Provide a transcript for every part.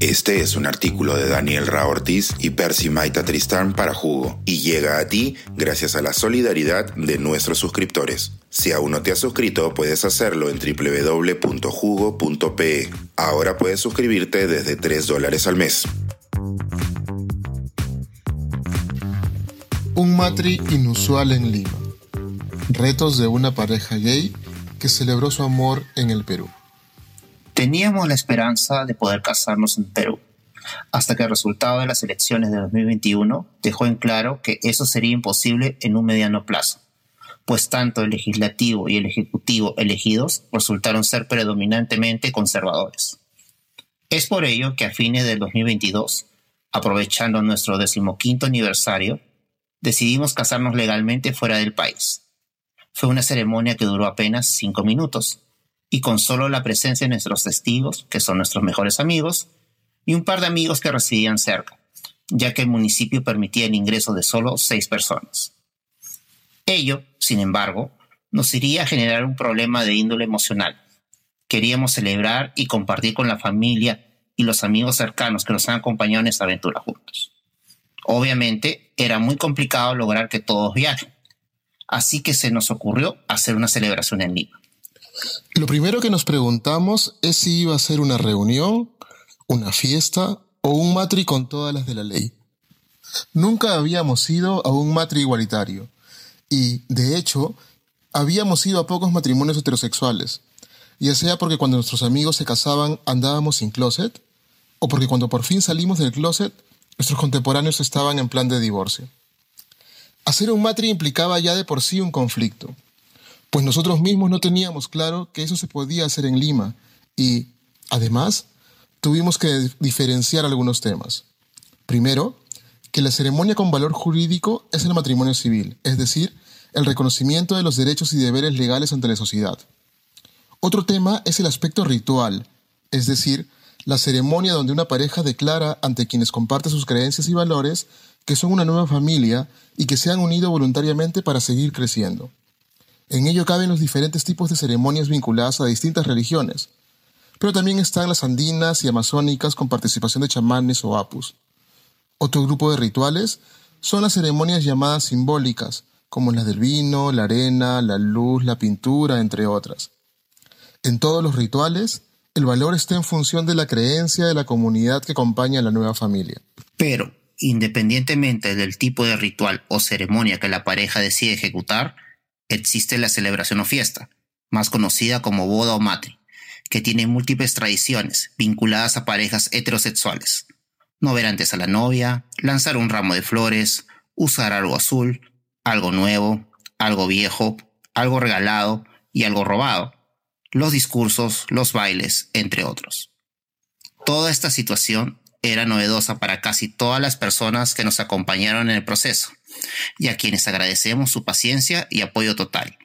Este es un artículo de Daniel Ra Ortiz y Percy Maita Tristán para Jugo y llega a ti gracias a la solidaridad de nuestros suscriptores. Si aún no te has suscrito, puedes hacerlo en www.jugo.pe. Ahora puedes suscribirte desde 3 dólares al mes. Un matri inusual en Lima. Retos de una pareja gay que celebró su amor en el Perú. Teníamos la esperanza de poder casarnos en Perú, hasta que el resultado de las elecciones de 2021 dejó en claro que eso sería imposible en un mediano plazo, pues tanto el legislativo y el ejecutivo elegidos resultaron ser predominantemente conservadores. Es por ello que a fines del 2022, aprovechando nuestro decimoquinto aniversario, decidimos casarnos legalmente fuera del país. Fue una ceremonia que duró apenas cinco minutos, y con solo la presencia de nuestros testigos, que son nuestros mejores amigos, y un par de amigos que residían cerca, ya que el municipio permitía el ingreso de solo seis personas. Ello, sin embargo, nos iría a generar un problema de índole emocional. Queríamos celebrar y compartir con la familia y los amigos cercanos que nos han acompañado en esta aventura juntos. Obviamente, era muy complicado lograr que todos viajen, así que se nos ocurrió hacer una celebración en Lima. Lo primero que nos preguntamos es si iba a ser una reunión, una fiesta o un matri con todas las de la ley. Nunca habíamos ido a un matri igualitario y, de hecho, habíamos ido a pocos matrimonios heterosexuales, ya sea porque cuando nuestros amigos se casaban andábamos sin closet o porque cuando por fin salimos del closet nuestros contemporáneos estaban en plan de divorcio. Hacer un matri implicaba ya de por sí un conflicto pues nosotros mismos no teníamos claro que eso se podía hacer en Lima y, además, tuvimos que diferenciar algunos temas. Primero, que la ceremonia con valor jurídico es el matrimonio civil, es decir, el reconocimiento de los derechos y deberes legales ante la sociedad. Otro tema es el aspecto ritual, es decir, la ceremonia donde una pareja declara ante quienes comparte sus creencias y valores que son una nueva familia y que se han unido voluntariamente para seguir creciendo. En ello caben los diferentes tipos de ceremonias vinculadas a distintas religiones, pero también están las andinas y amazónicas con participación de chamanes o apus. Otro grupo de rituales son las ceremonias llamadas simbólicas, como las del vino, la arena, la luz, la pintura, entre otras. En todos los rituales, el valor está en función de la creencia de la comunidad que acompaña a la nueva familia. Pero, independientemente del tipo de ritual o ceremonia que la pareja decide ejecutar, existe la celebración o fiesta, más conocida como boda o mate, que tiene múltiples tradiciones vinculadas a parejas heterosexuales. No ver antes a la novia, lanzar un ramo de flores, usar algo azul, algo nuevo, algo viejo, algo regalado y algo robado, los discursos, los bailes, entre otros. Toda esta situación era novedosa para casi todas las personas que nos acompañaron en el proceso, y a quienes agradecemos su paciencia y apoyo total,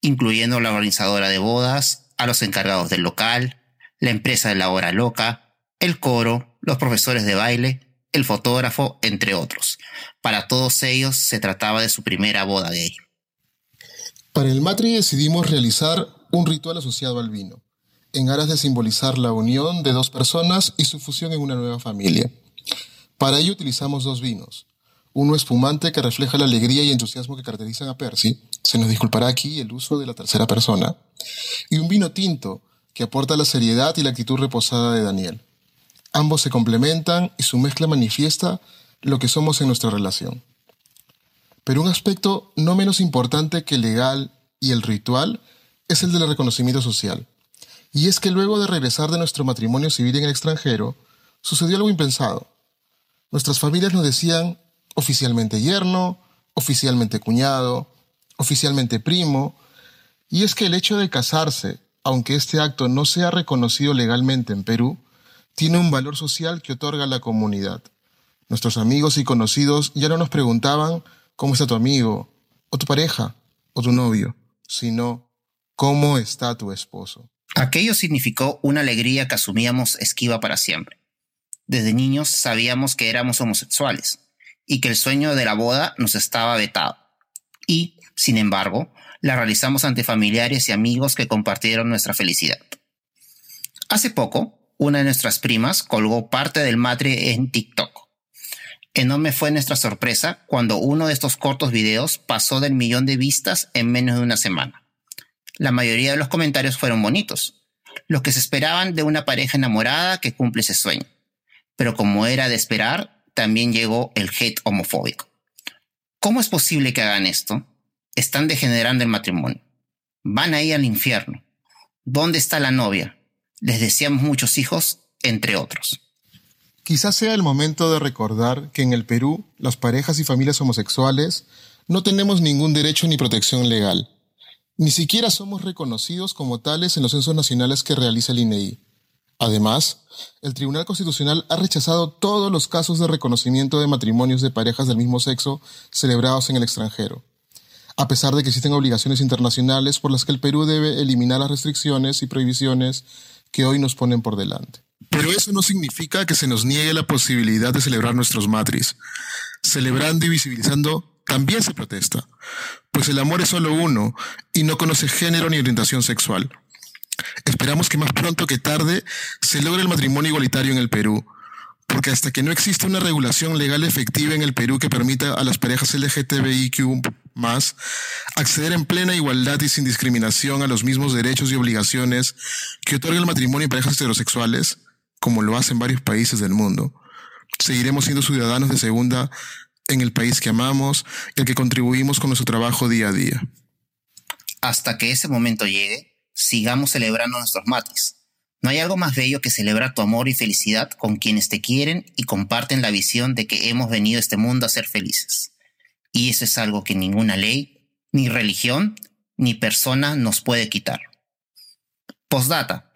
incluyendo la organizadora de bodas, a los encargados del local, la empresa de la hora loca, el coro, los profesores de baile, el fotógrafo, entre otros. Para todos ellos se trataba de su primera boda gay. Para el matri decidimos realizar un ritual asociado al vino, en aras de simbolizar la unión de dos personas y su fusión en una nueva familia. Para ello utilizamos dos vinos, uno espumante que refleja la alegría y entusiasmo que caracterizan a Percy, se nos disculpará aquí el uso de la tercera persona, y un vino tinto que aporta la seriedad y la actitud reposada de Daniel. Ambos se complementan y su mezcla manifiesta lo que somos en nuestra relación. Pero un aspecto no menos importante que el legal y el ritual es el del reconocimiento social. Y es que luego de regresar de nuestro matrimonio civil en el extranjero, sucedió algo impensado. Nuestras familias nos decían oficialmente yerno, oficialmente cuñado, oficialmente primo, y es que el hecho de casarse, aunque este acto no sea reconocido legalmente en Perú, tiene un valor social que otorga la comunidad. Nuestros amigos y conocidos ya no nos preguntaban cómo está tu amigo, o tu pareja, o tu novio, sino cómo está tu esposo. Aquello significó una alegría que asumíamos esquiva para siempre. Desde niños sabíamos que éramos homosexuales, y que el sueño de la boda nos estaba vetado. Y, sin embargo, la realizamos ante familiares y amigos que compartieron nuestra felicidad. Hace poco, una de nuestras primas colgó parte del matri en TikTok. Enorme fue nuestra sorpresa cuando uno de estos cortos videos pasó del millón de vistas en menos de una semana. La mayoría de los comentarios fueron bonitos, los que se esperaban de una pareja enamorada que cumple ese sueño. Pero como era de esperar, también llegó el hate homofóbico. ¿Cómo es posible que hagan esto? Están degenerando el matrimonio. Van a ir al infierno. ¿Dónde está la novia? Les deseamos muchos hijos, entre otros. Quizás sea el momento de recordar que en el Perú las parejas y familias homosexuales no tenemos ningún derecho ni protección legal. Ni siquiera somos reconocidos como tales en los censos nacionales que realiza el INEI. Además, el Tribunal Constitucional ha rechazado todos los casos de reconocimiento de matrimonios de parejas del mismo sexo celebrados en el extranjero, a pesar de que existen obligaciones internacionales por las que el Perú debe eliminar las restricciones y prohibiciones que hoy nos ponen por delante. Pero eso no significa que se nos niegue la posibilidad de celebrar nuestros matris. Celebrando y visibilizando también se protesta, pues el amor es solo uno y no conoce género ni orientación sexual. Esperamos que más pronto que tarde se logre el matrimonio igualitario en el Perú, porque hasta que no exista una regulación legal efectiva en el Perú que permita a las parejas LGTBIQ más acceder en plena igualdad y sin discriminación a los mismos derechos y obligaciones que otorga el matrimonio en parejas heterosexuales, como lo hacen varios países del mundo. Seguiremos siendo ciudadanos de segunda en el país que amamos y al que contribuimos con nuestro trabajo día a día. Hasta que ese momento llegue, sigamos celebrando nuestros matis no hay algo más bello que celebrar tu amor y felicidad con quienes te quieren y comparten la visión de que hemos venido a este mundo a ser felices. Y eso es algo que ninguna ley, ni religión, ni persona nos puede quitar. Postdata.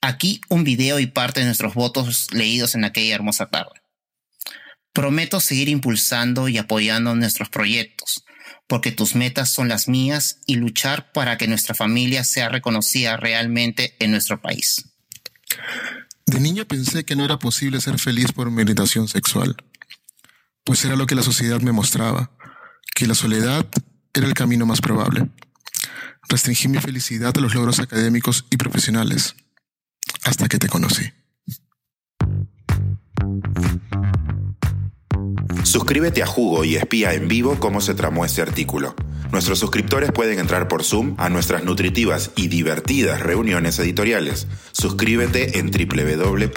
Aquí un video y parte de nuestros votos leídos en aquella hermosa tarde. Prometo seguir impulsando y apoyando nuestros proyectos, porque tus metas son las mías y luchar para que nuestra familia sea reconocida realmente en nuestro país. De niño pensé que no era posible ser feliz por mi orientación sexual, pues era lo que la sociedad me mostraba, que la soledad era el camino más probable. Restringí mi felicidad a los logros académicos y profesionales, hasta que te conocí. Suscríbete a Jugo y espía en vivo cómo se tramó este artículo. Nuestros suscriptores pueden entrar por Zoom a nuestras nutritivas y divertidas reuniones editoriales. Suscríbete en www.jugo.pe.